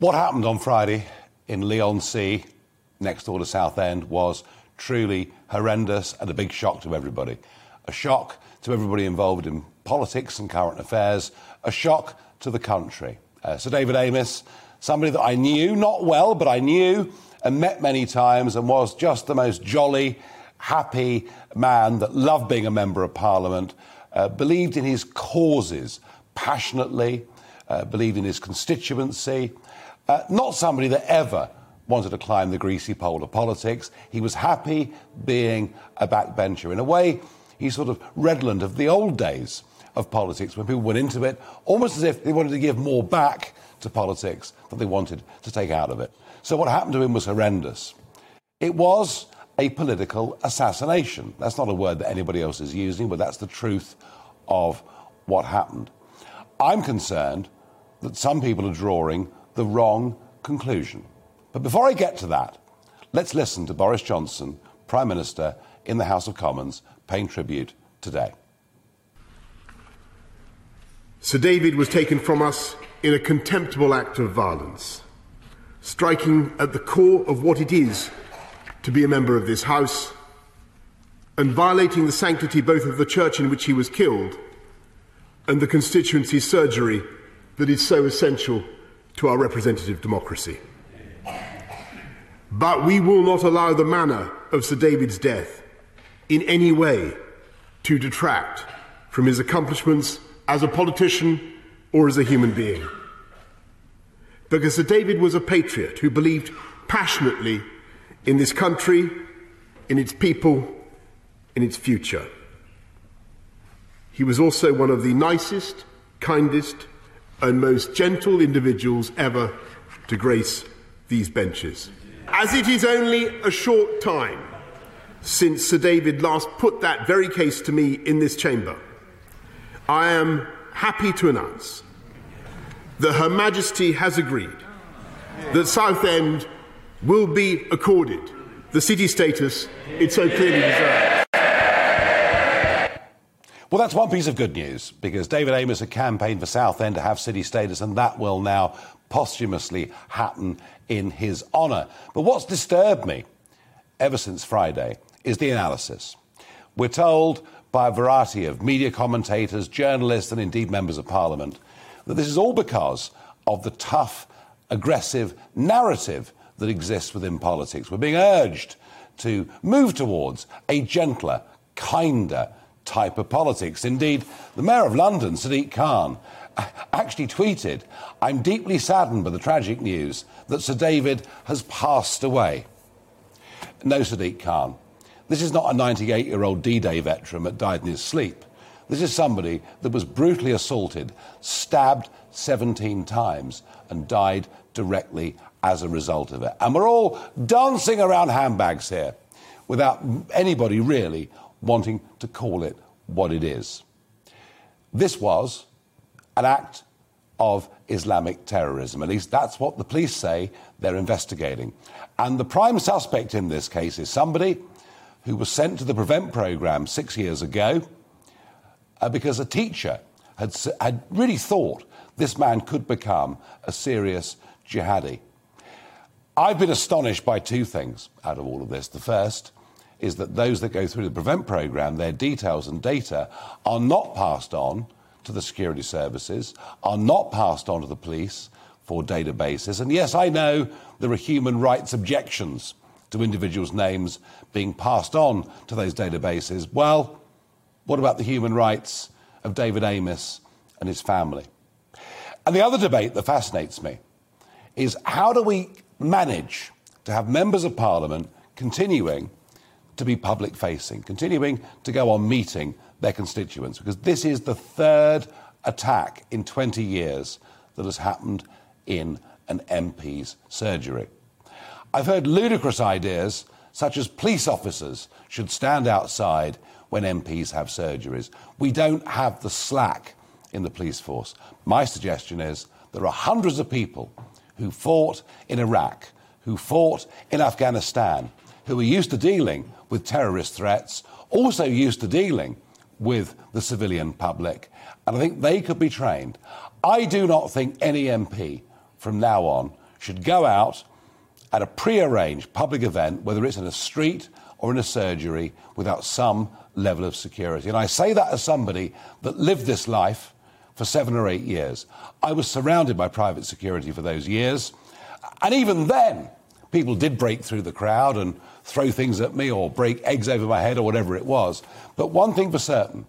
What happened on Friday in Leigh-on-Sea, next door to Southend, was truly horrendous and a big shock to everybody. A shock to everybody involved in politics and current affairs, a shock to the country. Uh, Sir David Amess, somebody that I knew, not well, but I knew and met many times and was just the most jolly, happy man that loved being a member of parliament, uh, believed in his causes passionately, uh, believed in his constituency, uh, not somebody that ever wanted to climb the greasy pole of politics. He was happy being a backbencher. In a way, he's sort of redolent of the old days of politics when people went into it almost as if they wanted to give more back to politics than they wanted to take out of it. So what happened to him was horrendous. It was a political assassination. That's not a word that anybody else is using, but that's the truth of what happened. I'm concerned that some people are drawing the wrong conclusion. But before I get to that, let's listen to Boris Johnson, Prime Minister, in the House of Commons, paying tribute today. Sir David was taken from us in a contemptible act of violence, striking at the core of what it is to be a member of this House and violating the sanctity both of the church in which he was killed and the constituency surgery that is so essential to our representative democracy. But we will not allow the manner of Sir David's death in any way to detract from his accomplishments as a politician or as a human being. Because Sir David was a patriot who believed passionately in this country, in its people, in its future. He was also one of the nicest, kindest, and most gentle individuals ever to grace these benches. As it is only a short time since Sir David last put that very case to me in this chamber, I am happy to announce that Her Majesty has agreed that Southend will be accorded the city status it so clearly deserves. Well, that's one piece of good news because David Amess had campaigned for Southend to have city status, and that will now posthumously happen in his honour. But what's disturbed me ever since Friday is the analysis. We're told by a variety of media commentators, journalists, and indeed members of parliament that this is all because of the tough, aggressive narrative that exists within politics. We're being urged to move towards a gentler, kinder type of politics. Indeed, the Mayor of London, Sadiq Khan, actually tweeted, I'm deeply saddened by the tragic news that Sir David has passed away. No, Sadiq Khan. This is not a 98 year old D Day veteran that died in his sleep. This is somebody that was brutally assaulted, stabbed 17 times, and died directly as a result of it. And we're all dancing around handbags here without anybody really wanting to call it what it is. This was an act of Islamic terrorism. At least that's what the police say they're investigating. And the prime suspect in this case is somebody who was sent to the Prevent programme six years ago uh, because a teacher had, had really thought this man could become a serious jihadi. I've been astonished by two things out of all of this. The first is that those that go through the Prevent programme, their details and data are not passed on to the security services, are not passed on to the police for databases. And yes, I know there are human rights objections to individuals' names being passed on to those databases. Well, what about the human rights of David Amess and his family? And the other debate that fascinates me is how do we manage to have members of parliament continuing to be public facing, continuing to go on meeting their constituents, because this is the third attack in 20 years that has happened in an MP's surgery. I've heard ludicrous ideas such as police officers should stand outside when MPs have surgeries. We don't have the slack in the police force. My suggestion is there are hundreds of people who fought in Iraq, who fought in Afghanistan, who are used to dealing with terrorist threats, also used to dealing with the civilian public, and I think they could be trained. I do not think any MP from now on should go out at a prearranged public event, whether it's in a street or in a surgery, without some level of security. And I say that as somebody that lived this life for seven or eight years. I was surrounded by private security for those years. And even then, people did break through the crowd and throw things at me or break eggs over my head or whatever it was. But one thing for certain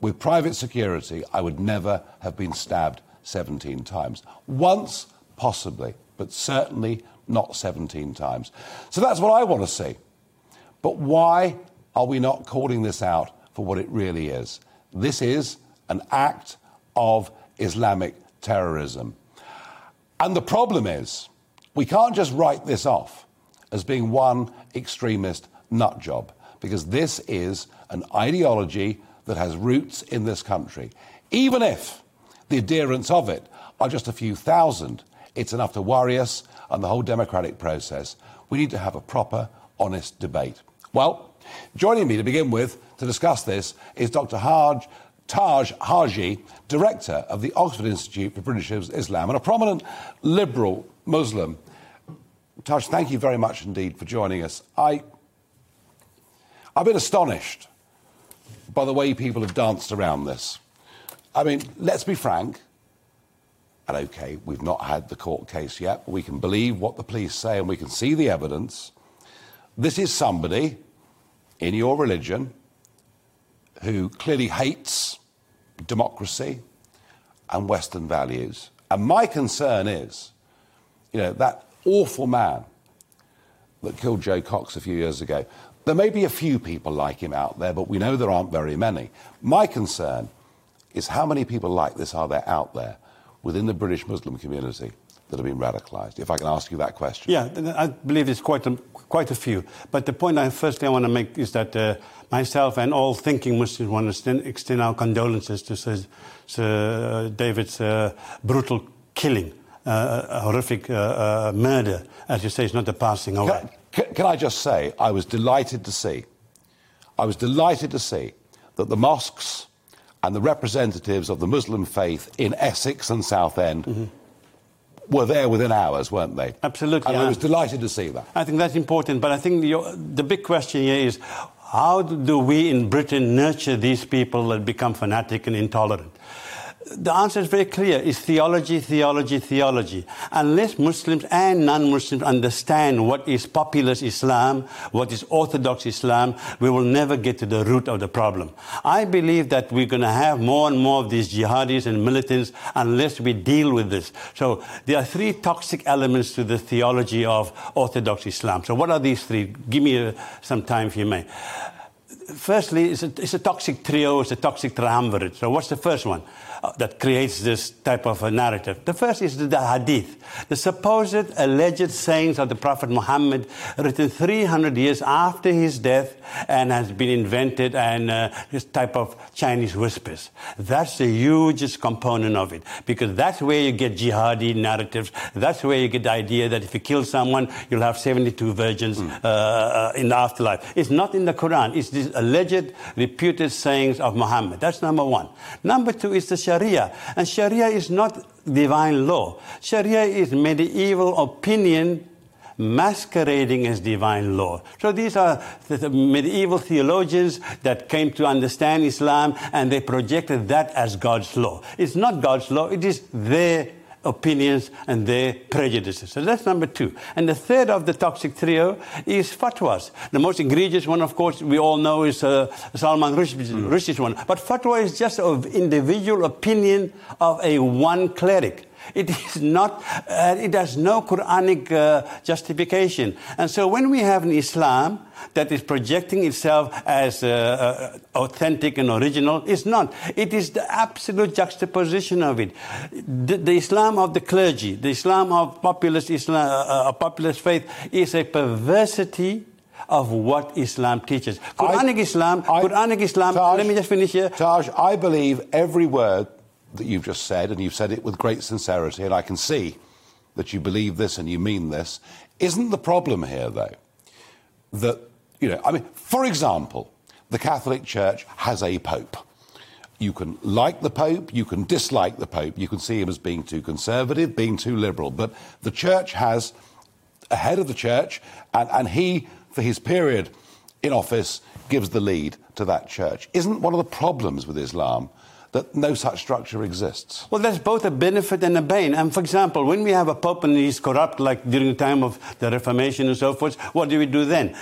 with private security, I would never have been stabbed 17 times. Once, possibly, but certainly not 17 times. So that's what I want to see. But why are we not calling this out for what it really is? This is an act of Islamic terrorism. And the problem is, we can't just write this off as being one extremist nut job, because this is an ideology that has roots in this country. Even if the adherents of it are just a few thousand, it's enough to worry us and the whole democratic process. We need to have a proper, honest debate. Well, joining me to begin with to discuss this is Dr. Haj, Taj Hargey, director of the Oxford Institute for British Islam and a prominent liberal Muslim Taj, thank you very much indeed for joining us. I, I've been astonished by the way people have danced around this. I mean, let's be frank, and okay, we've not had the court case yet, we can believe what the police say and we can see the evidence. This is somebody in your religion who clearly hates democracy and Western values. And my concern is, you know, that awful man that killed Jo Cox a few years ago. There may be a few people like him out there, but we know there aren't very many. My concern is how many people like this are there out there within the British Muslim community that have been radicalized? If I can ask you that question. Yeah, I believe it's quite a, quite a few. But the point I firstly I want to make is that uh, myself and all thinking Muslims want to extend, extend our condolences to Sir, Sir David's uh, brutal killing a horrific uh, uh, murder, as you say, it's not the passing away. Can, can, I just say, I was delighted to see, I was delighted to see that the mosques and the representatives of the Muslim faith in Essex and Southend mm-hmm. were there within hours, weren't they? Absolutely. And I was delighted to see that. I think that's important, but I think the, the big question here is how do we in Britain nurture these people that become fanatic and intolerant? The answer is very clear. It's theology, theology, theology. Unless Muslims and non-Muslims understand what is populist Islam, what is orthodox Islam, we will never get to the root of the problem. I believe that we're going to have more and more of these jihadis and militants unless we deal with this. So there are three toxic elements to the theology of orthodox Islam. So what are these three? Give me uh, some time if you may. Firstly, it's a, it's a toxic trio, it's a toxic triumvirate. So what's the first one? That creates this type of a narrative. The first is the hadith, the supposed alleged sayings of the Prophet Muhammad, written 300 years after his death and has been invented and uh, this type of Chinese whispers. That's the hugest component of it because that's where you get jihadi narratives. That's where you get the idea that if you kill someone, you'll have 72 virgins mm. uh, in the afterlife. It's not in the Quran. It's these alleged, reputed sayings of Muhammad. That's number one. Number two is the Sharia. And Sharia is not divine law. Sharia is medieval opinion masquerading as divine law. So these are the medieval theologians that came to understand Islam and they projected that as God's law. It's not God's law, it is their opinions and their prejudices. So that's number two. And the third of the toxic trio is fatwas. The most egregious one, of course, we all know is uh, Salman Rushdie's mm. one. But fatwa is just an individual opinion of a one cleric. It is not, uh, it has no Quranic uh, justification. And so when we have an Islam that is projecting itself as uh, uh, authentic and original, it's not. It is the absolute juxtaposition of it. The, the Islam of the clergy, the Islam of populist, Islam, uh, uh, populist faith is a perversity of what Islam teaches. Quranic I, Islam, I, Quranic Islam, Taj, let me just finish here. Taj, I believe every word that you've just said, and you've said it with great sincerity, and I can see that you believe this and you mean this. Isn't the problem here, though, that, you know, I mean, for example, the Catholic Church has a pope. you can like the Pope, you can dislike the Pope, you can see him as being too conservative, being too liberal. But the church has a head of the church, and, and he, for his period in office, gives the lead to that church. Isn't one of the problems with Islam that no such structure exists? Well, there's both a benefit and a bane. And for example, when we have a pope and he's corrupt, like during the time of the Reformation and so forth, what do we do then?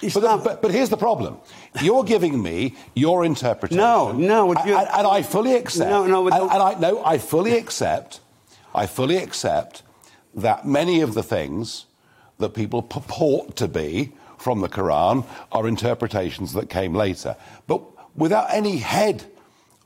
But, but, but, here's the problem. You're giving me your interpretation. No, no. And, and, I fully accept. No, no. And, and I, no, I fully accept. I fully accept that many of the things that people purport to be from the Quran are interpretations that came later. But without any head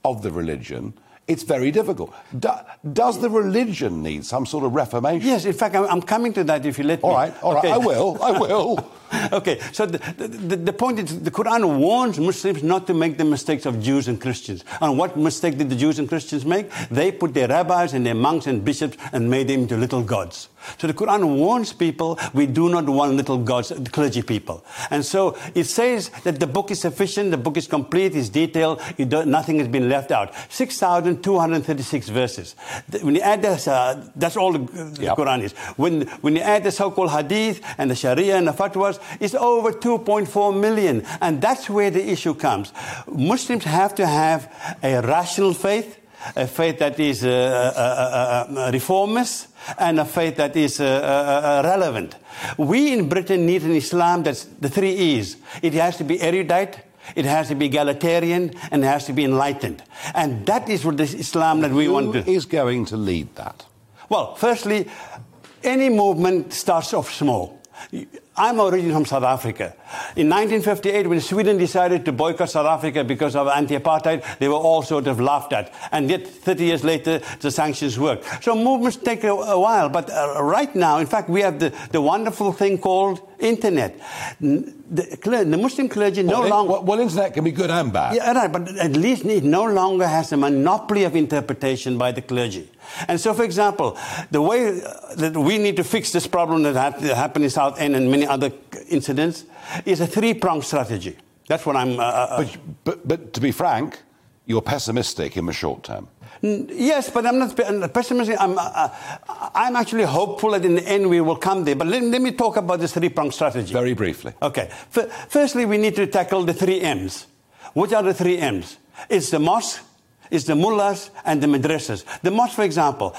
of the religion, it's very difficult. Do, does the religion need some sort of reformation? Yes, in fact, I'm coming to that if you let all me. All right, all okay. right, I will, I will. okay, so the, the, the, point is the Quran warns Muslims not to make the mistakes of Jews and Christians. And what mistake did the Jews and Christians make? They put their rabbis and their monks and bishops and made them into little gods. So the Quran warns people we do not want little gods, clergy people. And so it says that the book is sufficient, the book is complete, it's detailed, it nothing has been left out. 6,236 verses. When you add this, uh, that's all the, the yep. Quran is. When, when you add the so called hadith and the sharia and the fatwas, it's over 2.4 million. And that's where the issue comes. Muslims have to have a rational faith, a faith that is uh, uh, uh, uh reformist, and a faith that is uh, uh, relevant. We in Britain need an Islam that's the three E's. It has to be erudite, it has to be egalitarian, and it has to be enlightened. And that is what the Islam that we Who want to. Who is going to lead that? Well, firstly, any movement starts off small. I'm originally from South Africa. In 1958, when Sweden decided to boycott South Africa because of anti-apartheid, they were all sort of laughed at. And yet, 30 years later, the sanctions worked. So movements take a, a while. But uh, right now, in fact, we have the, the wonderful thing called internet. The, the Muslim clergy no well, longer... Well, well, internet can be good and bad. Yeah, right. But at least it no longer has a monopoly of interpretation by the clergy. And so, for example, the way that we need to fix this problem that happened in Southend and many other incidents is a three pronged strategy. That's what I'm. Uh, uh, but, but, but to be frank, you're pessimistic in the short term. Yes, but I'm not pessimistic. I'm, uh, I'm actually hopeful that in the end we will come there. But let, let me talk about this three pronged strategy. Very briefly. Okay. F- firstly, we need to tackle the three M's. What are the three M's? It's the mosque, is the mullahs and the madrasas. The mosques, for example,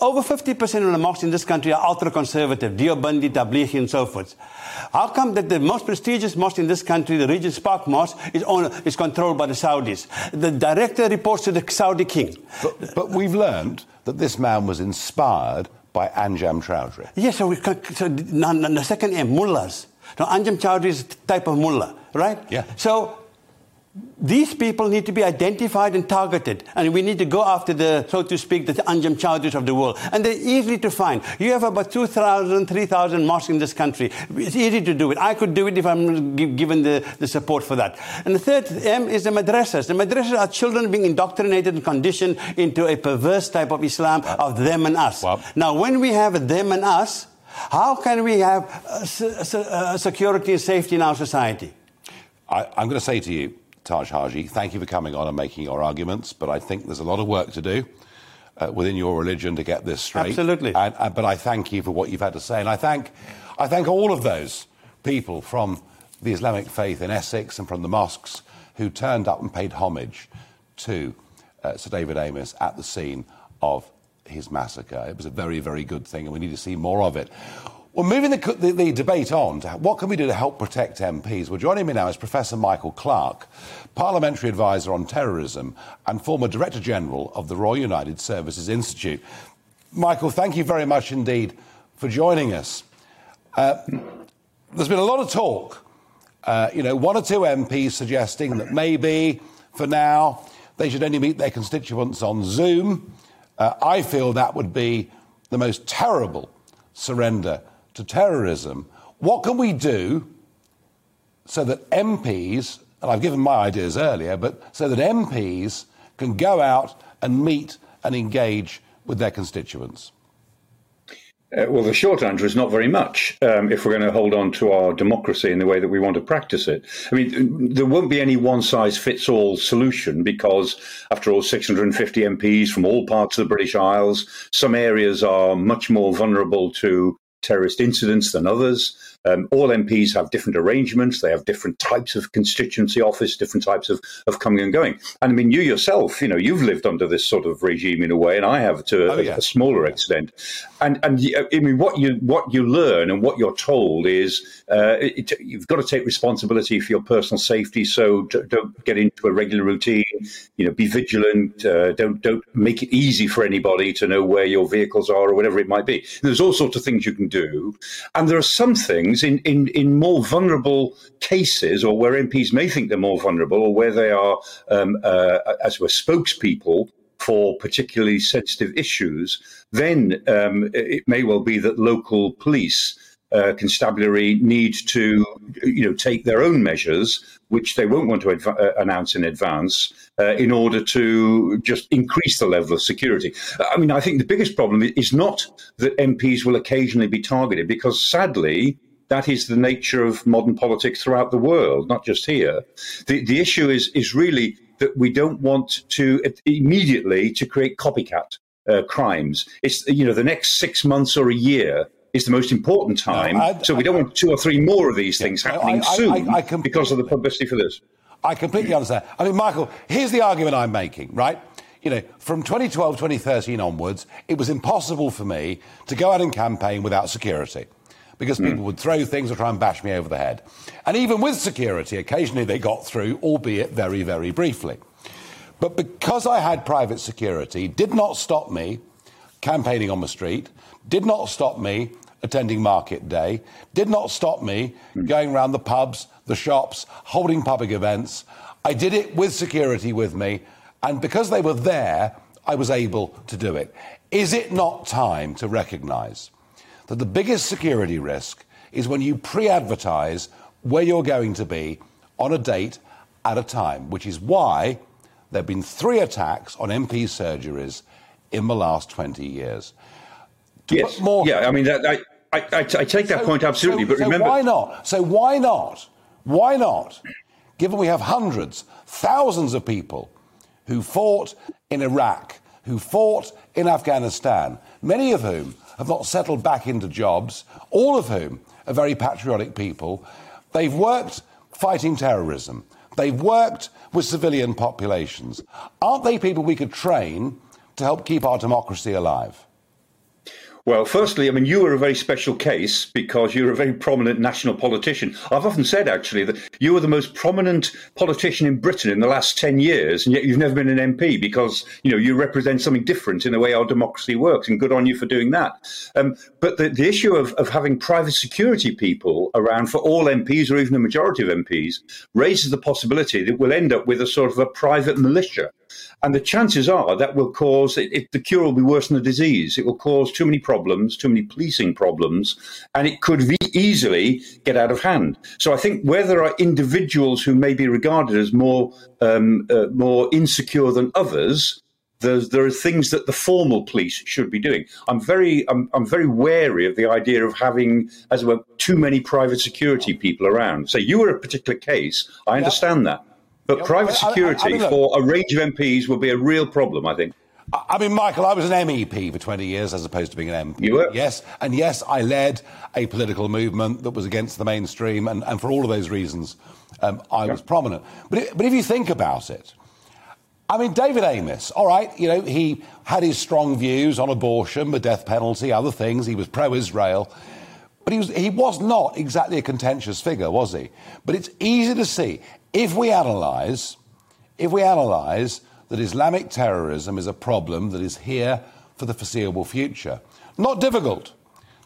over 50% of the mosques in this country are ultra-conservative, Deobandi, Tablighi, and so forth. How come that the most prestigious mosque in this country, the Regent's Park Mosque, is, on, is controlled by the Saudis? The director reports to the Saudi king. But, but we've learned that this man was inspired by Anjem Choudary. Yes, so, we, so the second M, mullahs. Now, Anjem Choudary is a type of mullah, right? Yeah. So these people need to be identified and targeted, and we need to go after the, so to speak, the Anjem Choudarys of the world. And they're easy to find. You have about 2,000, 3,000 mosques in this country. It's easy to do it. I could do it if I'm given the, the support for that. And the third M is the madrasas. The madrasas are children being indoctrinated and conditioned into a perverse type of Islam of them and us. Well, now, when we have them and us, how can we have uh, uh, security and safety in our society? I, I'm going to say to you, Taj Hargey, thank you for coming on and making your arguments, but I think there's a lot of work to do uh, within your religion to get this straight. Absolutely. And, uh, but I thank you for what you've had to say, and I thank, I thank all of those people from the Islamic faith in Essex and from the mosques who turned up and paid homage to uh, Sir David Amess at the scene of his massacre. It was a very, very good thing, and we need to see more of it. Well, moving the, the, the, debate on to what can we do to help protect MPs? Well, joining me now is Professor Michael Clarke, Parliamentary Advisor on Terrorism and former Director General of the Royal United Services Institute. Michael, thank you very much indeed for joining us. Uh, there's been a lot of talk, uh, you know, one or two MPs suggesting that maybe for now they should only meet their constituents on Zoom. Uh, I feel that would be the most terrible surrender to terrorism. What can we do so that MPs, and I've given my ideas earlier, but so that MPs can go out and meet and engage with their constituents? Uh, well, the short answer is not very much um, if we're going to hold on to our democracy in the way that we want to practice it. I mean, there won't be any one size fits all solution because, after all, 650 MPs from all parts of the British Isles, some areas are much more vulnerable to terrorist incidents than others. Um, all MPs have different arrangements. They have different types of constituency office, different types of, of coming and going. And I mean, you yourself, you know, you've lived under this sort of regime in a way, and I have to a, oh, yeah. a smaller extent. And and I mean, what you what you learn and what you're told is uh, it, you've got to take responsibility for your personal safety. So don't get into a regular routine. You know, be vigilant. Uh, don't don't make it easy for anybody to know where your vehicles are or whatever it might be. And there's all sorts of things you can do, and there are some things things in, in, in more vulnerable cases or where MPs may think they're more vulnerable or where they are, um, uh, as were spokespeople for particularly sensitive issues, then um, it may well be that local police uh, constabulary need to, you know, take their own measures, which they won't want to adv- uh, announce in advance, uh, in order to just increase the level of security. I mean, I think the biggest problem is not that MPs will occasionally be targeted, because sadly, that is the nature of modern politics throughout the world, not just here. The, the issue is, is really that we don't want to immediately to create copycat uh, crimes. It's, you know, the next six months or a year is the most important time. No, I, so we don't want two or three more of these things yeah, happening I, soon I, because of the publicity for this. I completely understand. I mean, Michael, here's the argument I'm making, right? You know, from 2012, 2013 onwards, it was impossible for me to go out and campaign without security because mm. people would throw things or try and bash me over the head. And even with security, occasionally they got through, albeit very, very briefly. But because I had private security, did not stop me campaigning on the street, did not stop me attending market day, did not stop me mm. going around the pubs, the shops, holding public events. I did it with security with me, and because they were there, I was able to do it. Is it not time to recognize that the biggest security risk is when you pre advertise where you're going to be on a date at a time, which is why there have been three attacks on MP surgeries in the last 20 years. To yes. More, yeah, I mean, that, I, I, I, take that so, point absolutely, so, but remember. So why not? So why not? Why not? Given we have hundreds, thousands of people who fought in Iraq, who fought in Afghanistan, many of whom have not settled back into jobs, all of whom are very patriotic people. They've worked fighting terrorism. They've worked with civilian populations. Aren't they people we could train to help keep our democracy alive? Well, firstly, I mean, you were a very special case because you're a very prominent national politician. I've often said, actually, that you were the most prominent politician in Britain in the last 10 years, and yet you've never been an MP because, you know, you represent something different in the way our democracy works, and good on you for doing that. Um, but the, the issue of, of having private security people around for all MPs or even a majority of MPs raises the possibility that we'll end up with a sort of a private militia and the chances are that will cause it, it, the cure will be worse than the disease. It will cause too many problems, too many policing problems, and it could easily get out of hand. So I think where there are individuals who may be regarded as more um, uh, more insecure than others, there's, there are things that the formal police should be doing. I'm very, I'm, I'm very wary of the idea of having, as well, too many private security people around. So you were a particular case. I understand that. But private security I, I, I mean, for a range of MPs would be a real problem, I think. I mean, Michael, I was an MEP for 20 years as opposed to being an MP. You were? Yes. And yes, I led a political movement that was against the mainstream. And, and for all of those reasons, um, I yeah. was prominent. But, it, but if you think about it, I mean, David Amess, all right, you know, he had his strong views on abortion, the death penalty, other things. He was pro Israel. But he was, he was not exactly a contentious figure, was he? But it's easy to see if we analyze, if we analyze that Islamic terrorism is a problem that is here for the foreseeable future, not difficult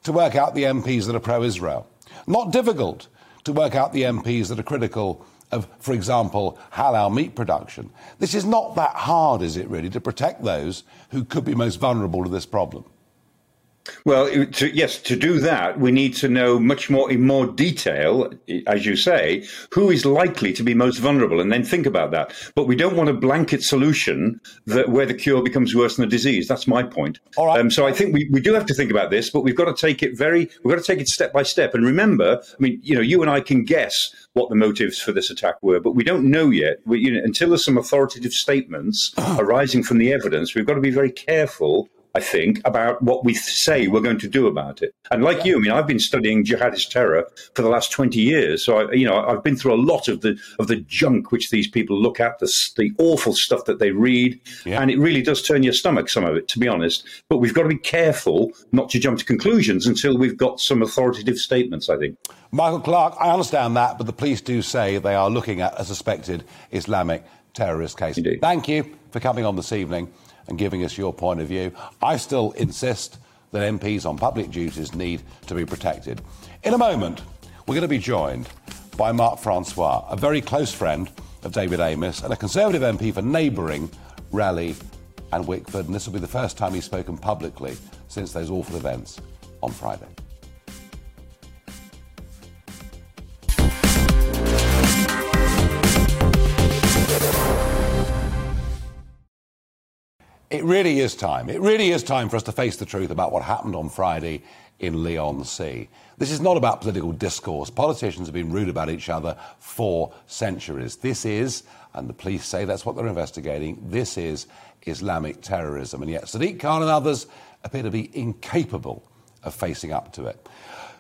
to work out the MPs that are pro-Israel, not difficult to work out the MPs that are critical of, for example, halal meat production. This is not that hard, is it really, to protect those who could be most vulnerable to this problem? Well, to, yes, to do that, we need to know much more in more detail, as you say, who is likely to be most vulnerable, and then think about that. But we don't want a blanket solution that where the cure becomes worse than the disease. That's my point. All right. Um, so I think we, we do have to think about this, but we've got to take it very, we've got to take it step by step. And remember, I mean, you know, you and I can guess what the motives for this attack were, but we don't know yet. We, you know, until there's some authoritative statements arising from the evidence, we've got to be very careful I think, about what we say we're going to do about it. And like you, I mean, I've been studying jihadist terror for the last 20 years. So, I, you know, I've been through a lot of the of the junk which these people look at, the, the awful stuff that they read. Yeah. And it really does turn your stomach, some of it, to be honest. But we've got to be careful not to jump to conclusions until we've got some authoritative statements, I think. Michael Clarke, I understand that, but the police do say they are looking at a suspected Islamic terrorist case. Indeed. Thank you for coming on this evening and giving us your point of view. I still insist that MPs on public duties need to be protected. In a moment, we're going to be joined by Mark Francois, a very close friend of David Amess and a Conservative MP for neighbouring Rayleigh and Wickford. And this will be the first time he's spoken publicly since those awful events on Friday. It really is time. It really is time for us to face the truth about what happened on Friday in Leigh-on-Sea. This is not about political discourse. Politicians have been rude about each other for centuries. This is, and the police say that's what they're investigating, this is Islamic terrorism. And yet Sadiq Khan and others appear to be incapable of facing up to it.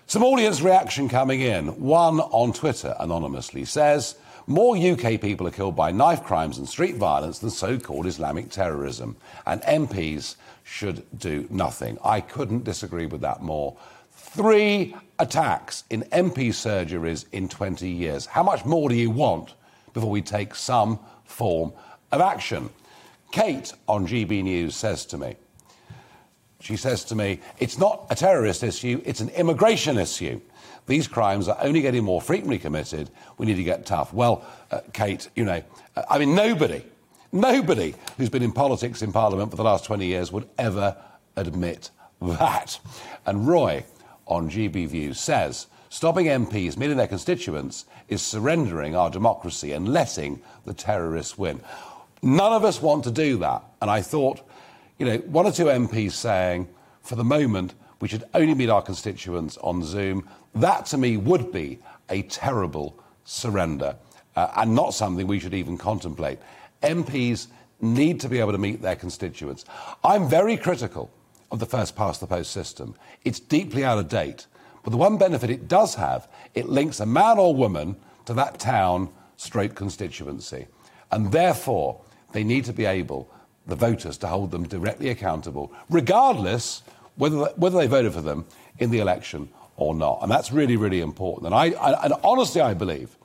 Some audience reaction coming in. One on Twitter anonymously says, more UK people are killed by knife crimes and street violence than so called Islamic terrorism, and MPs should do nothing. I couldn't disagree with that more. Three attacks in MP surgeries in 20 years. How much more do you want before we take some form of action? Kate on GB News says to me, she says to me, it's not a terrorist issue, it's an immigration issue. These crimes are only getting more frequently committed. We need to get tough. Well, uh, Kate, you know, uh, I mean, nobody, nobody who's been in politics in Parliament for the last 20 years would ever admit that. And Roy on GB News says, stopping MPs meeting their constituents is surrendering our democracy and letting the terrorists win. None of us want to do that. And I thought, you know, one or two MPs saying, for the moment, we should only meet our constituents on Zoom. That to me would be a terrible surrender uh, and not something we should even contemplate. MPs need to be able to meet their constituents. I'm very critical of the first past the post system. It's deeply out of date. But the one benefit it does have, it links a man or woman to that town straight constituency. And therefore, they need to be able, the voters, to hold them directly accountable, regardless whether, whether they voted for them in the election or not. And that's really, really important. And, I, I, and honestly, I believe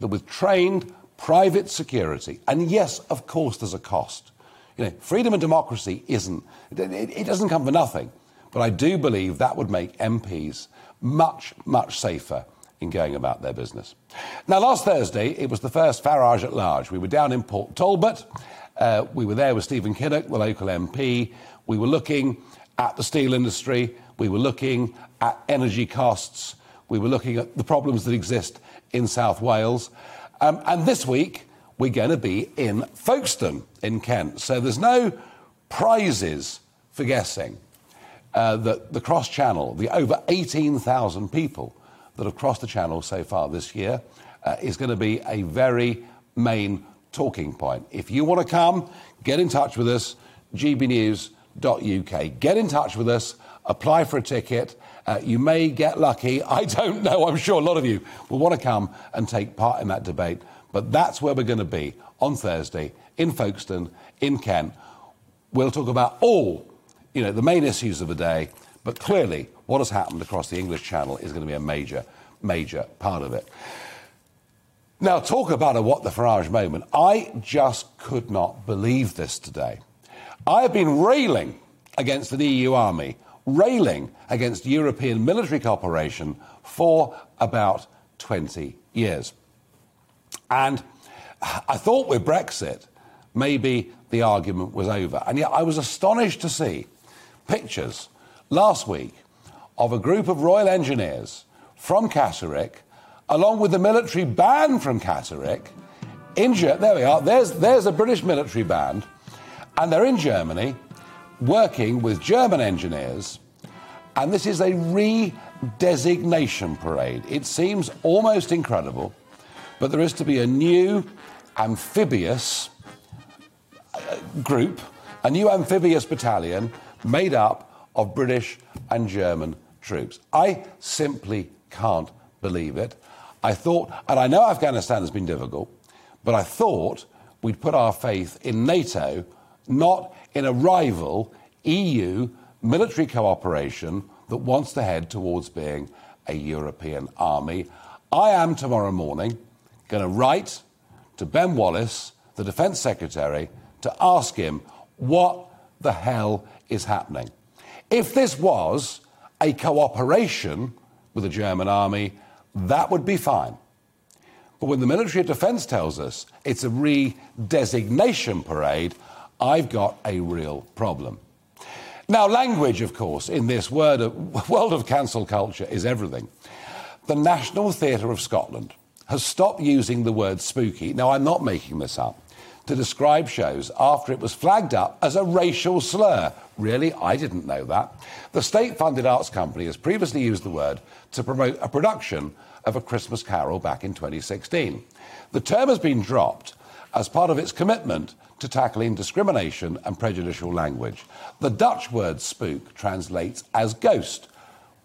that with trained private security, and yes, of course, there's a cost. You know, freedom and democracy isn't, it, it doesn't come for nothing. But I do believe that would make MPs much, much safer in going about their business. Now, last Thursday, it was the first Farage at large. We were down in Port Talbot. Uh, we were there with Stephen Kinnock, the local MP. We were looking at the steel industry. We were looking at energy costs. We were looking at the problems that exist in South Wales. Um, and this week, we're going to be in Folkestone in Kent. So there's no prizes for guessing uh, that the cross channel, the over 18,000 people that have crossed the channel so far this year, uh, is going to be a very main talking point. If you want to come, get in touch with us, GB News uk. Get in touch with us, apply for a ticket. Uh, you may get lucky. I don't know. I'm sure a lot of you will want to come and take part in that debate. But that's where we're going to be on Thursday in Folkestone, in Kent. We'll talk about all, you know, the main issues of the day. But clearly, what has happened across the English Channel is going to be a major, major part of it. Now, talk about a what the Farage moment. I just could not believe this today. I have been railing against the EU army, railing against European military cooperation for about 20 years. And I thought with Brexit, maybe the argument was over. And yet I was astonished to see pictures last week of a group of Royal Engineers from Catterick, along with the military band from Catterick, in there we are. There's there's a British military band, and they're in Germany, working with German engineers, and this is a redesignation parade. It seems almost incredible, but there is to be a new amphibious uh, group, a new amphibious battalion made up of British and German troops. I simply can't believe it. I thought, and I know Afghanistan has been difficult, but I thought we'd put our faith in NATO, not in a rival EU military cooperation that wants to head towards being a European army. I am tomorrow morning going to write to Ben Wallace, the Defence Secretary, to ask him what the hell is happening. If this was a cooperation with the German army, that would be fine. But when the military of defence tells us it's a redesignation parade, I've got a real problem. Now, language, of course, in this of, world of cancel culture is everything. The National Theatre of Scotland has stopped using the word spooky. Now, I'm not making this up to describe shows after it was flagged up as a racial slur. Really? I didn't know that. The state funded arts company has previously used the word to promote a production of A Christmas Carol back in 2016. The term has been dropped as part of its commitment to tackling discrimination and prejudicial language. The Dutch word spook translates as ghost,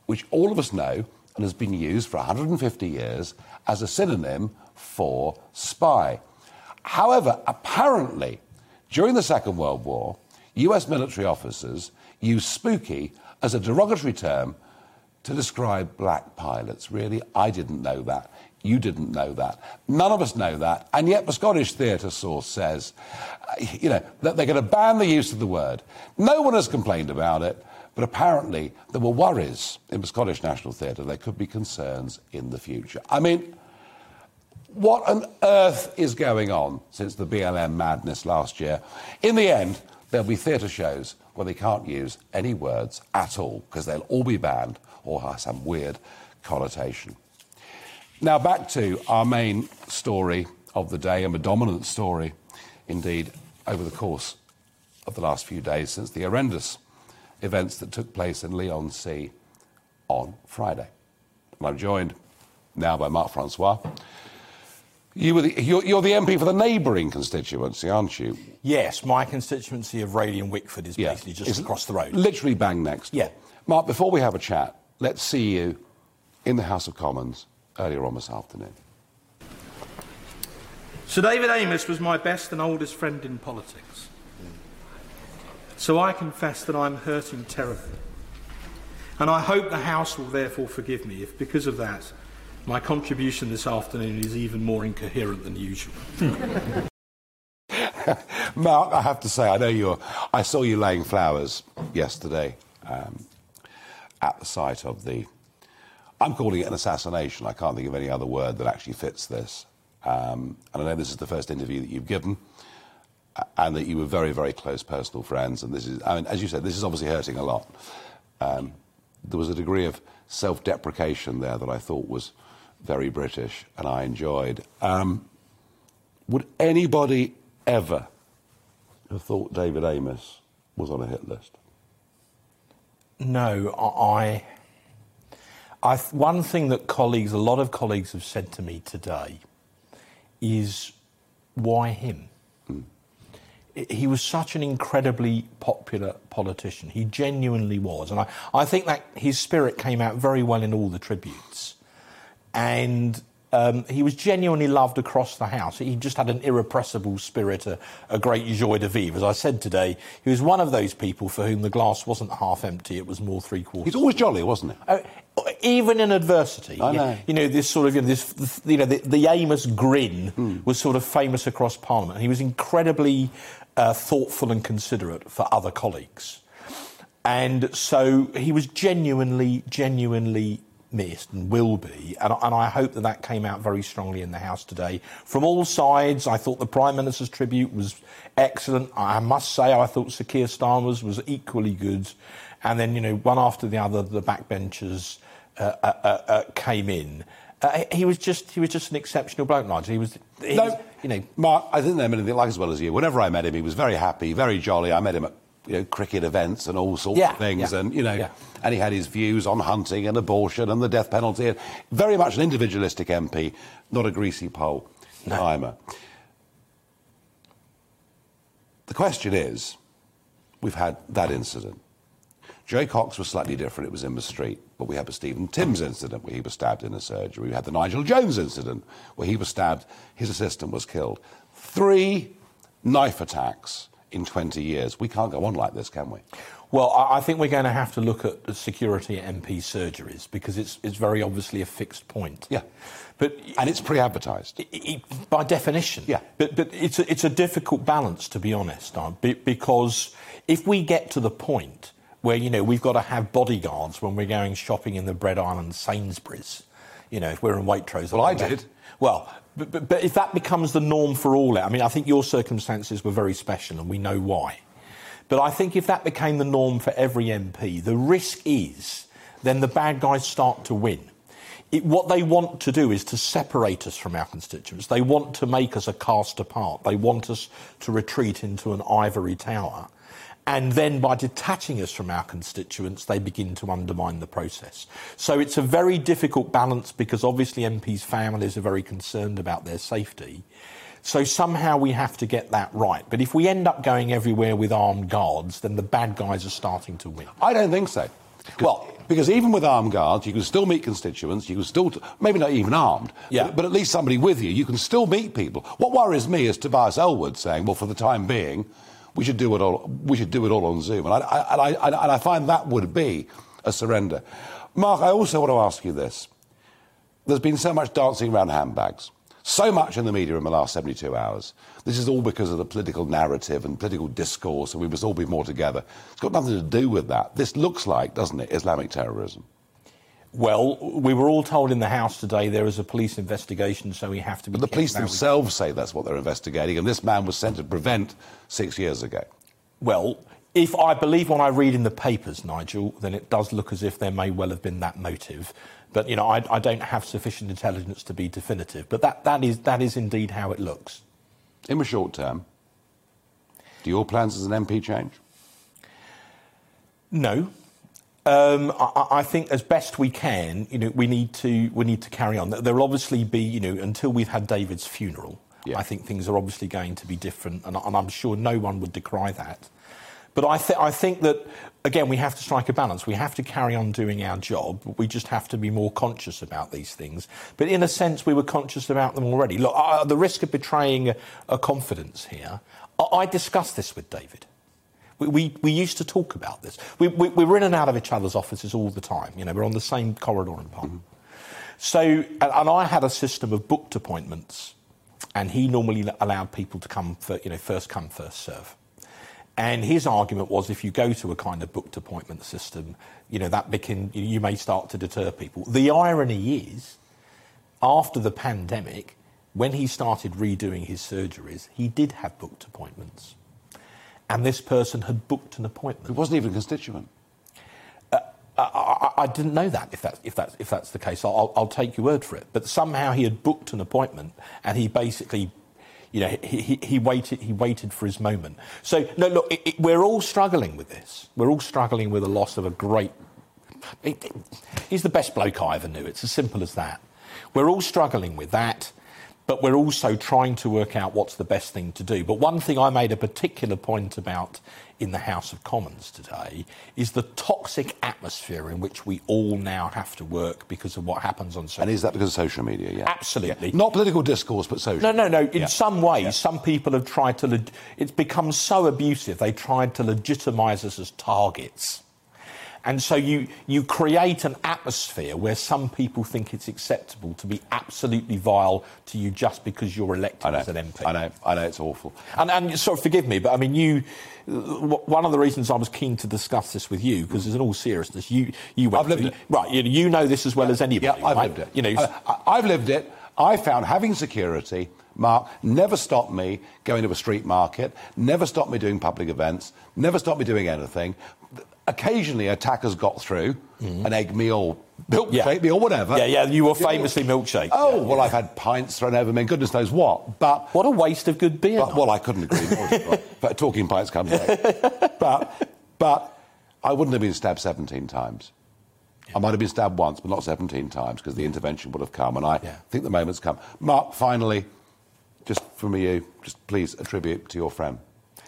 which all of us know and has been used for 150 years as a synonym for spy. However, apparently, during the Second World War, US military officers used spooky as a derogatory term to describe black pilots. Really? I didn't know that. You didn't know that. None of us know that. And yet, the Scottish theatre source says, uh, you know, that they're going to ban the use of the word. No one has complained about it, but apparently there were worries in the Scottish National Theatre. There could be concerns in the future. I mean, what on earth is going on since the BLM madness last year? In the end, there'll be theatre shows where they can't use any words at all because they'll all be banned or have some weird connotation. Now, back to our main story of the day, and a dominant story indeed over the course of the last few days since the horrendous events that took place in Leigh-on-Sea on Friday. And I'm joined now by Mark Francois. You were the, you're, you're, the MP for the neighbouring constituency, aren't you? Yes, my constituency of Rayleigh and Wickford is yeah. basically just it's across the road. Literally bang next. Yeah. Mark, before we have a chat, let's see you in the House of Commons earlier on this afternoon. Sir David Amess was my best and oldest friend in politics. So I confess that I'm hurting terribly. And I hope the House will therefore forgive me if, because of that, my contribution this afternoon is even more incoherent than usual. Mark, I have to say, I know you're. I saw you laying flowers yesterday um, at the site of the. I'm calling it an assassination. I can't think of any other word that actually fits this. Um, and I know this is the first interview that you've given, and that you were very, very close personal friends. And this is, I mean, as you said, this is obviously hurting a lot. Um, there was a degree of self-deprecation there that I thought was very British, and I enjoyed. Um, would anybody ever have thought David Amess was on a hit list? No, I. I one thing that colleagues, a lot of colleagues, have said to me today is why him? Mm. He was such an incredibly popular politician. He genuinely was. And I, I think that his spirit came out very well in all the tributes and um, he was genuinely loved across the house. He just had an irrepressible spirit, a, a, great joie de vivre. As I said today, he was one of those people for whom the glass wasn't half empty; it was more three quarters. He's always jolly, wasn't he? Uh, even in adversity, I know. You know this sort of you know, this you know the, the Amess grin mm. was sort of famous across Parliament. He was incredibly uh, thoughtful and considerate for other colleagues, and so he was genuinely, genuinely missed and will be. And, and, I hope that that came out very strongly in the House today. From all sides, I thought the Prime Minister's tribute was excellent. I must say, I thought Sir Keir Starmer's was equally good. And then, you know, one after the other, the backbenchers Uh, uh, uh, came in. Uh, he was just he was just an exceptional bloke, Nigel. He was, he no, was, you know. Mark, I didn't know him anything like as well as you. Whenever I met him, he was very happy, very jolly. I met him at you know, cricket events and all sorts yeah, of things, yeah, and you know, yeah. and he had his views on hunting and abortion and the death penalty. And very much an individualistic MP, not a greasy pole no. timer. The question is, we've had that incident. Jo Cox was slightly different. It was in the street. But we had the Stephen Timms incident where he was stabbed in a surgery. We had the Nigel Jones incident where he was stabbed, his assistant was killed. Three knife attacks in 20 years. We can't go on like this, can we? Well, I think we're going to have to look at the security at MP surgeries because it's, it's very obviously a fixed point. Yeah. But, and it's pre-advertised. It, it, by definition. Yeah. But, but it's, a, it's a difficult balance, to be honest, because if we get to the point where, you know, we've got to have bodyguards when we're going shopping in the Bread Island Sainsbury's, you know, if we're in Waitrose. Well, I did. Well, but, but, but, if that becomes the norm for all, I mean, I think your circumstances were very special and we know why. But I think if that became the norm for every MP, the risk is then the bad guys start to win. It, what they want to do is to separate us from our constituents. They want to make us a cast apart. They want us to retreat into an ivory tower. And then by detaching us from our constituents, they begin to undermine the process. So it's a very difficult balance because obviously MPs' families are very concerned about their safety. So somehow we have to get that right. But if we end up going everywhere with armed guards, then the bad guys are starting to win. I don't think so. Well, because even with armed guards, you can still meet constituents. You can still, maybe not even armed, yeah. but, but, at least somebody with you. You can still meet people. What worries me is Tobias Ellwood saying, "Well, for the time being, we should do it all. We should do it all on Zoom, and I, I, I, and I find that would be a surrender. Mark, I also want to ask you this. There's been so much dancing around handbags, so much in the media in the last 72 hours. This is all because of the political narrative and political discourse, and we must all be more together. It's got nothing to do with that. This looks like, doesn't it, Islamic terrorism? Well, we were all told in the House today there is a police investigation, so we have to be. But the police themselves say that's what they're investigating, and this man was sent to prevent six years ago. Well, if I believe what I read in the papers, Nigel, then it does look as if there may well have been that motive. But you know, I, I don't have sufficient intelligence to be definitive. But that, that is that is indeed how it looks. In the short term, do your plans as an MP change? No, um, I, I, think as best we can, you know, we need to we need to carry on. There will obviously be, you know, until we've had David's funeral. Yeah. I think things are obviously going to be different, and, and I'm sure no one would decry that. But I, th- I think that again we have to strike a balance. We have to carry on doing our job. We just have to be more conscious about these things. But in a sense, we were conscious about them already. Look, the risk of betraying a, a confidence here. I, I discussed this with David. We, we, we, used to talk about this. We, we, we, were in and out of each other's offices all the time. You know, we're on the same corridor in Parliament. Mm-hmm. So, and, and, I had a system of booked appointments, and he normally allowed people to come for, you know, first come, first serve. And his argument was if you go to a kind of booked appointment system, you know, that became, you may start to deter people. The irony is, after the pandemic, when he started redoing his surgeries, he did have booked appointments and this person had booked an appointment. It wasn't even a constituent. Uh, I, I, didn't know that. If that's if that's if that's the case, I'll, I'll, take your word for it. But somehow he had booked an appointment, and he basically, you know, he, he, he waited he waited for his moment. So no, look, it, it, we're all struggling with this. We're all struggling with the loss of a great. It, he's the best bloke I ever knew. It's as simple as that. We're all struggling with that but we're also trying to work out what's the best thing to do. But one thing I made a particular point about in the House of Commons today is the toxic atmosphere in which we all now have to work because of what happens on social And is that because of social media? Yeah. Absolutely. Yeah. Not political discourse, but social. No, no, no. In yeah. some ways, yeah. some people have tried to. Leg- it's become so abusive, they tried to legitimise us as targets. And so you, you create an atmosphere where some people think it's acceptable to be absolutely vile to you just because you're elected as an MP. I know. I know it's awful. And, and sort of forgive me, but I mean, you. One of the reasons I was keen to discuss this with you, because in all seriousness, you you went I've lived through- it. right. You, you know this as well as anybody. Yeah, I've right? lived it. You know, I- I've lived it. I found having security, Mark, never stopped me going to a street market, never stopped me doing public events, never stopped me doing anything. Occasionally, attackers got through, mm-hmm. an egg meal, milkshake. Yeah. whatever. yeah, yeah. You were famously milkshake. Oh, Yeah, well, yeah. I've had pints thrown over me, and goodness knows what. But What a waste of good beer. But, well, I couldn't agree more. but talking pints comes late. But, but I wouldn't have been stabbed 17 times. I might have been stabbed once, but not 17 times, because the intervention would have come. And I think the moment's come. Mark, finally, just from you, just please attribute to your friend,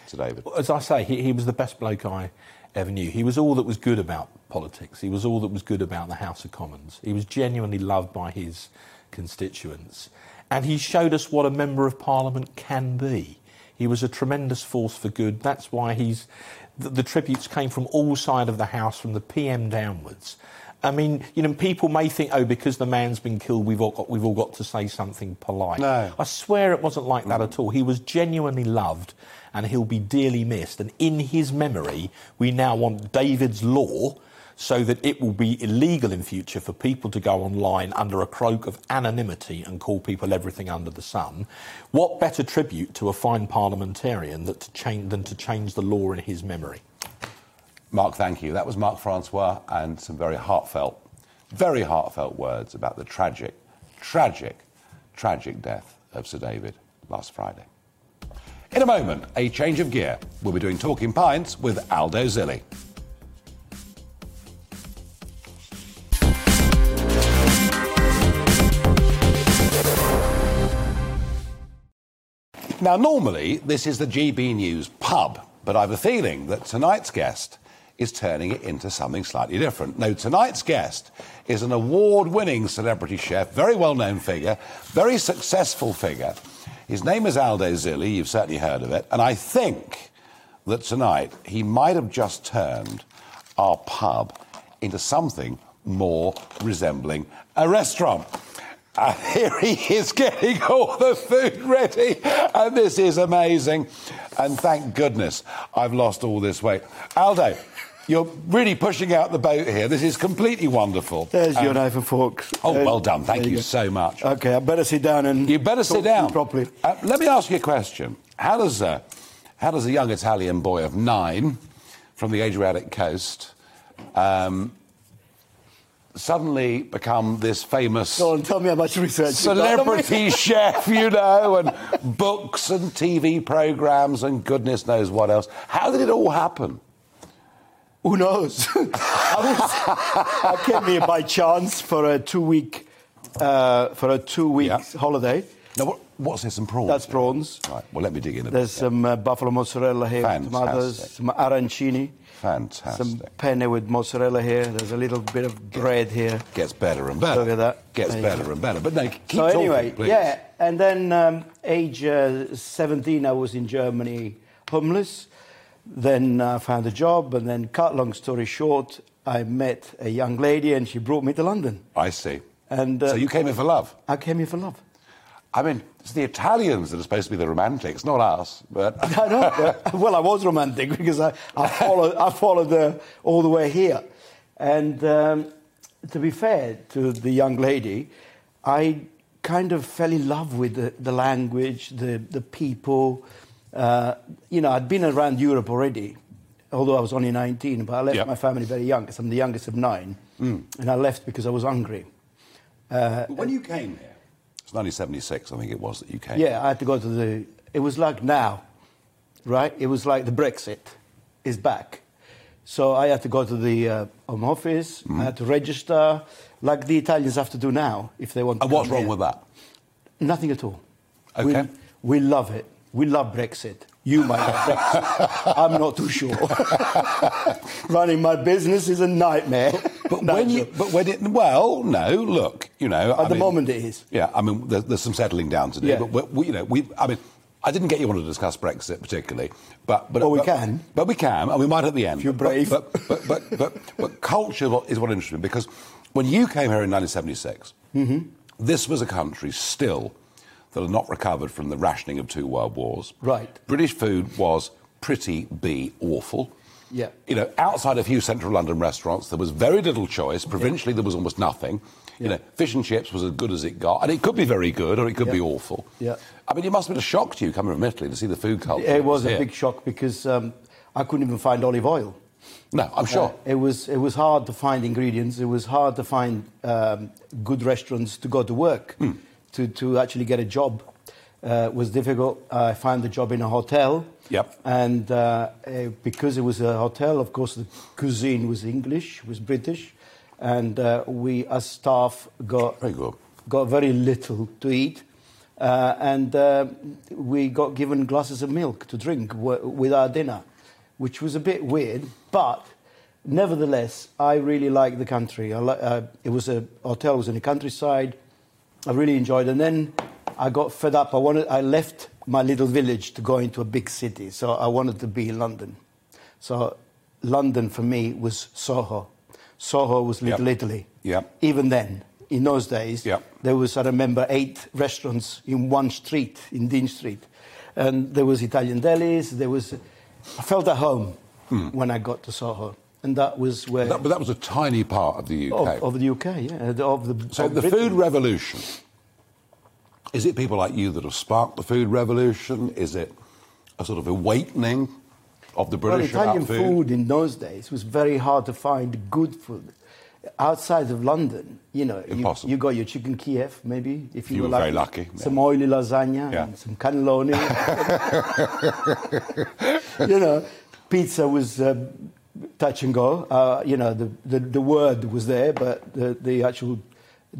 to David. as I say, he, he was the best bloke I ever knew. He was all that was good about politics. He was all that was good about the House of Commons. He was genuinely loved by his constituents. And he showed us what a Member of Parliament can be. He was a tremendous force for good. That's why he's. The, the tributes came from all sides of the House, from the PM downwards. I mean, you know, people may think, oh, because the man's been killed, we've all got, we've all got to say something polite. No. I swear it wasn't like that mm. at all. He was genuinely loved and he'll be dearly missed. And in his memory, we now want David's law so that it will be illegal in future for people to go online under a cloak of anonymity and call people everything under the sun. What better tribute to a fine parliamentarian that to change, than to change the law in his memory? Mark, thank you. That was Mark Francois and some very heartfelt, very heartfelt words about the tragic, tragic, tragic death of Sir David last Friday. In a moment, a change of gear. We'll be doing Talking Pints with Aldo Zilli. Now, normally, this is the GB News pub, but I've a feeling that tonight's guest is turning it into something slightly different. No, tonight's guest is an award winning celebrity chef, very well known figure, very successful figure. His name is Aldo Zilli, you've certainly heard of it, and I think that tonight he might have just turned our pub into something more resembling a restaurant. And here he is getting all the food ready. And this is amazing. And thank goodness I've lost all this weight. Aldo, you're really pushing out the boat here. This is completely wonderful. There's your Um, knife and fork. Oh, Uh, well done. Thank there you so much. Okay, I better sit down and. You better sit down properly. Uh, let me ask you a question. How does, uh, how does a young Italian boy of nine from the Adriatic coast um, suddenly become this famous Go on, tell me how much research you've done on me. celebrity chef, you know, and books and TV programs and goodness knows what else? How did it all happen? Who knows? I, was, I came here by chance for a two-week, uh, for a two-week Yeah. holiday. Now, what, what's this? Some prawns? That's prawns. Right. Well, let me dig in a bit. There's bit. some uh, buffalo mozzarella here, Fantastic. tomatoes, some arancini, Fantastic. some penne with mozzarella here. There's a little bit of bread here. Gets better and better. Look at that. Gets There better and better. But no, keep so talking, anyway, please. yeah, and then um, age uh, 17, I was in Germany homeless. Then I found a job, and then cut long story short, I met a young lady, and she brought me to London. I see. And uh, so you came here for love. I came here for love. I mean, it's the Italians that are supposed to be the romantics, not us. But I know. but- well, I was romantic because I, I followed, I followed the, all the way here. And um, to be fair to the young lady, I kind of fell in love with the, the language, the, the people. Uh, you know, I'd been around Europe already, although I was only 19, but I left Yep. my family very young because I'm the youngest of nine. And I left because I was hungry. when you came here, it's 1976, I think it was that you came. Yeah, I had to go to the. It was like now, right? It was like the Brexit is back. So I had to go to the uh, Home Office. Mm-hmm. I had to register, like the Italians have to do now if they want. to And what's wrong here. with that? Nothing at all. Okay. We, we love it. We love Brexit. You might love Brexit. I'm not too sure. Running my business is a nightmare. But No, when you, but when it, well, no, look, you know. At the moment it is. Yeah, I mean, there's, there's some settling down to do. Yeah. But we, we, you know, we, I mean, I didn't get you on to discuss Brexit particularly, but but Well, we but- can. But we can, and we might at the end. If you're brave. But but but but, but, culture is what interested me because when you came here in 1976, Mm-hmm. this was a country still that are not recovered from the rationing of two world wars. Right. British food was pretty be awful. Yeah. You know, outside a few central London restaurants, there was very little choice. Provincially, there was almost nothing. You know, fish and chips was as good as it got, and it could be very good or it could be awful. Yeah. I mean, it must have been a shock to you coming from Italy to see the food culture. It was a big shock because um, I couldn't even find olive oil. No, I'm sure. Uh, it was it was hard to find ingredients. It was hard to find um, good restaurants to go to work, Hmm. To to actually get a job. Uh, was difficult. I found a job in a hotel. Yep. And uh, uh, because it was a hotel, of course, the cuisine was English, was British, and uh, we as staff got Very good. got very little to eat. Uh, and uh, we got given glasses of milk to drink w- with our dinner, which was a bit weird, but nevertheless, I really liked the country. I li- uh, it was a hotel, it was in the countryside. I really enjoyed it. And then I got fed up. I, wanted, I left my little village to go into a big city, so I wanted to be in London. So London for me was Soho. Soho was Little Yep. Italy. Yep. Even then, in those days, Yep. there was, I remember, eight restaurants in one street, in Dean Street. And there was Italian delis, there was... I felt at home hmm. when I got to Soho. And that was where... That, but that was a tiny part of the UK. of, of the UK, yeah. Of the, so of the Britain. food revolution, is it people like you that have sparked the food revolution? Is it a sort of awakening of the British? Well, Italian about food in those days was very hard to find good food. Outside of London, you know, you, Impossible. you got your chicken Kiev, maybe, if you, You were were very lucky, yeah. Some oily lasagna, Yeah. and some cannelloni. you know, pizza was uh, touch and go. Uh, you know, the, the, the word was there, but the, the actual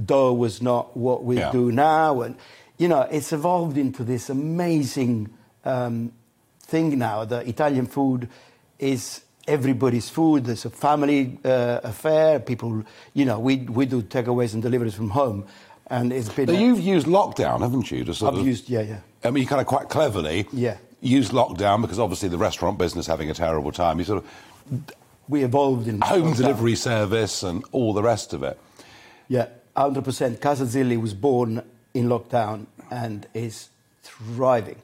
dough was not what we Yeah. do now. And, you know, it's evolved into this amazing um, thing now that Italian food is everybody's food. It's a family uh, affair. People, you know, we, we do takeaways and deliveries from home. And it's been. A- you've used lockdown, haven't you? To sort I've of, used, yeah, yeah. I mean, you kind of quite cleverly Yeah. used lockdown because obviously the restaurant business having a terrible time. You sort of We evolved in home delivery service and all the rest of it. Yeah, 100%. Casa Zilli was born in lockdown and is thriving.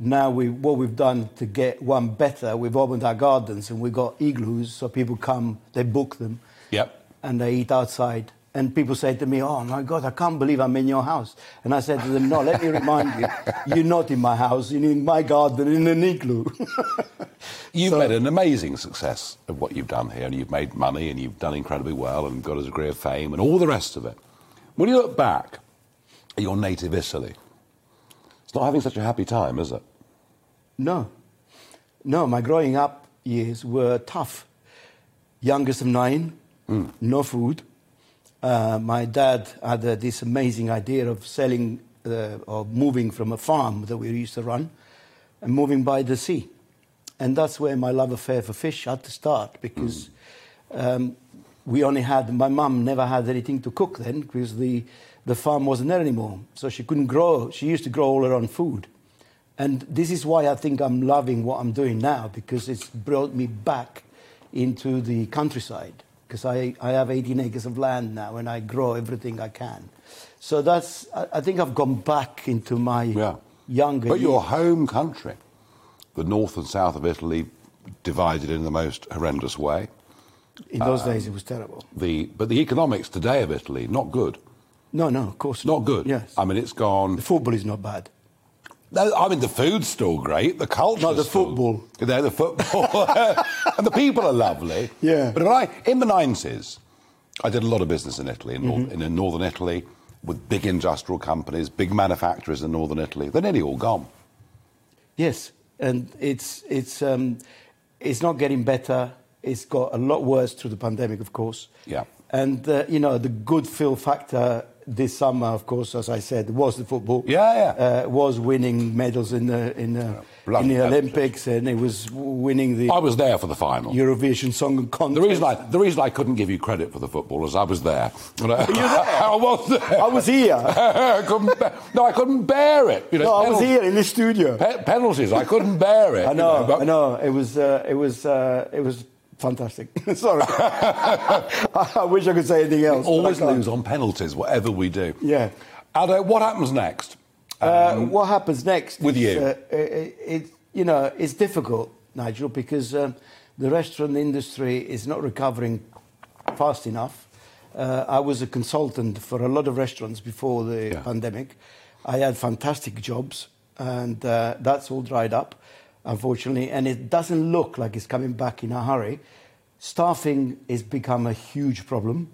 Now, we, what we've done to get one better, we've opened our gardens and we've got igloos, so people come, they book them, Yep. and they eat outside. And people say to me, Oh my God, I can't believe I'm in your house. And I said to them, No, let me remind you, you're not in my house, you're in my garden in an igloo. You've So- made an amazing success of what you've done here, and you've made money, and you've done incredibly well, and got a degree of fame, and all the rest of it. When you look back at your native Italy, it's not having such a happy time, is it? No. No, my growing up years were tough. Youngest of nine, hmm. no food. Uh, my dad had uh, this amazing idea of selling, uh, or moving from a farm that we used to run and moving by the sea. And that's where my love affair for fish had to start because um, we only had, my mum never had anything to cook then because the, the farm wasn't there anymore. So she couldn't grow, she used to grow all her own food. And this is why I think I'm loving what I'm doing now because it's brought me back into the countryside because I, I have 18 acres of land now and I grow everything I can. So that's, I, I think I've gone back into my Yeah. younger But your home country, the north and south of Italy, divided in the most horrendous way. In those um, days, it was terrible. The, but the economics today of Italy, not good. No, no, of course Not good. Yes. I mean, it's gone. the football is not bad. No, I mean, the food's still great. The culture. No, the football. They're the football. and the people are lovely. Yeah. But I, in the 90s, I did a lot of business in Italy, in, Mm-hmm. north, in northern Italy, with big industrial companies, big manufacturers in northern Italy. They're nearly all gone. Yes, and it's it's um, it's not getting better. It's got a lot worse through the pandemic, of course. Yeah. And uh, you know the good feel factor this summer, of course, as I said, was the football. Yeah, yeah. Uh, was winning medals in the in the, in the. Olympics, and it was winning the I was there for the final. Eurovision Song Contest. The reason, I, the reason I couldn't give you credit for the football is I was there. you there? I was there. I was here. I couldn't bear, no, I couldn't bear it. You know, no, I was here in the studio. pe- penalties, I couldn't bear it. I you know, I know. It was, uh, it was, uh, it was fantastic. Sorry, I wish I could say anything else. I Always lose on penalties, whatever we do. Yeah. Aldo, what happens next? Uh, what happens next? with is, you? Uh, it, it, you know, it's difficult, Nigel, because um, the restaurant industry is not recovering fast enough. Uh, I was a consultant for a lot of restaurants before the Yeah. pandemic. I had fantastic jobs, and uh, that's all dried up, unfortunately. And it doesn't look like it's coming back in a hurry. Staffing has become a huge problem.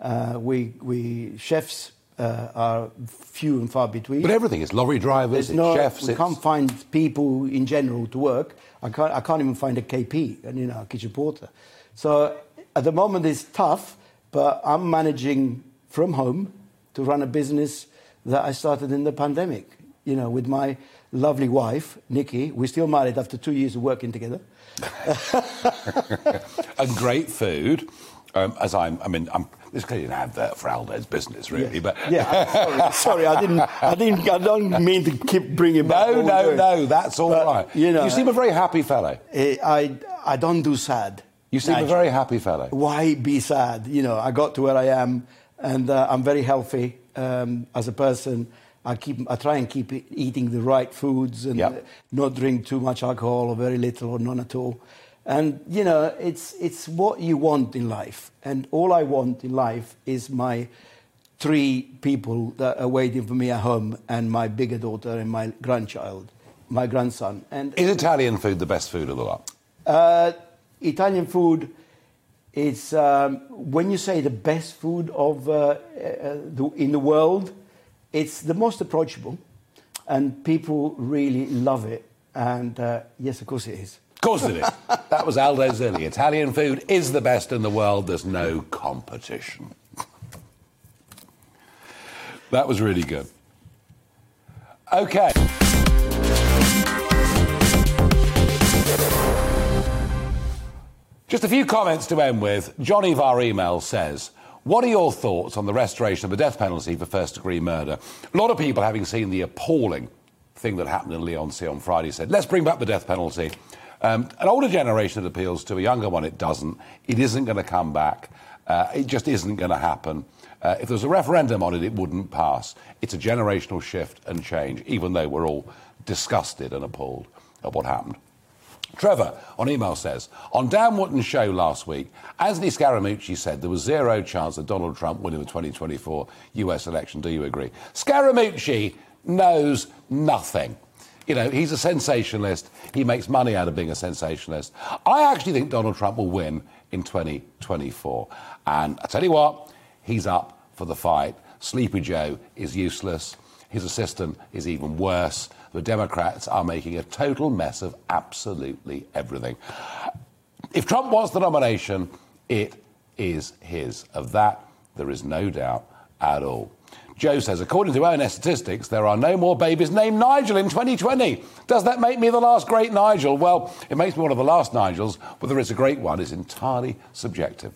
Uh, we, we chefs uh, are few and far between. But everything, is lorry drivers, it's no, chefs, we it's... can't find people in general to work. I can't, I can't even find a KP, and you know, a kitchen porter. So at the moment it's tough, but I'm managing from home to run a business that I started in the pandemic. You know, with my lovely wife Nikki. We're still married after two years of working together. and great food. Um, as I'm, I mean, I'm, this is clearly an advert for Aldo's business, really, but Yeah, sorry, sorry, I didn't, I didn't, I don't mean to keep bringing back. no, no, no, that's all But, right. You know, seem a very happy fellow. I, I don't do sad. You seem a very happy fellow. Why be sad? You know, I got to where I am, and uh, I'm very healthy um, as a person. I keep, I try and keep eating the right foods and Yep. not drink too much alcohol or very little or none at all. And you know, it's it's what you want in life, and all I want in life is my three people that are waiting for me at home, and my bigger daughter and my grandchild, my grandson. And Is Italian food the best food of the lot? uh, Italian food, it's um, when you say the best food of uh, uh, the, in the world, it's the most approachable, and people really love it. And uh, yes, of course it is. Of course it is. that was Aldo Zilli. Italian food is the best in the world. There's no competition. that was really good. Okay. Just a few comments to end with. Johnny via email says, What are your thoughts on the restoration of the death penalty for first degree murder? A lot of people, having seen the appalling thing that happened in Leon on Friday, said, Let's bring back the death penalty. Um, an older generation it appeals to, a younger one it doesn't. It isn't going to come back. Uh, it just isn't going to happen. Uh, if there was a referendum on it, it wouldn't pass. It's a generational shift and change, even though we're all disgusted and appalled at what happened. Trevor on email says, on Dan Wootton's show last week, Anthony Scaramucci said there was zero chance of Donald Trump winning the 2024 US election. Do you agree? Scaramucci knows nothing. You know, he's a sensationalist. He makes money out of being a sensationalist. I actually think Donald Trump will win in 2024. And I tell you what, he's up for the fight. Sleepy Joe is useless. His assistant is even worse. The Democrats are making a total mess of absolutely everything. If Trump wants the nomination, it is his. Of that, there is no doubt at all. Joe says, according to ONS statistics, there are no more babies named Nigel in 2020. Does that make me the last great Nigel? Well, it makes me one of the last Nigels. Whether it's a great one is entirely subjective.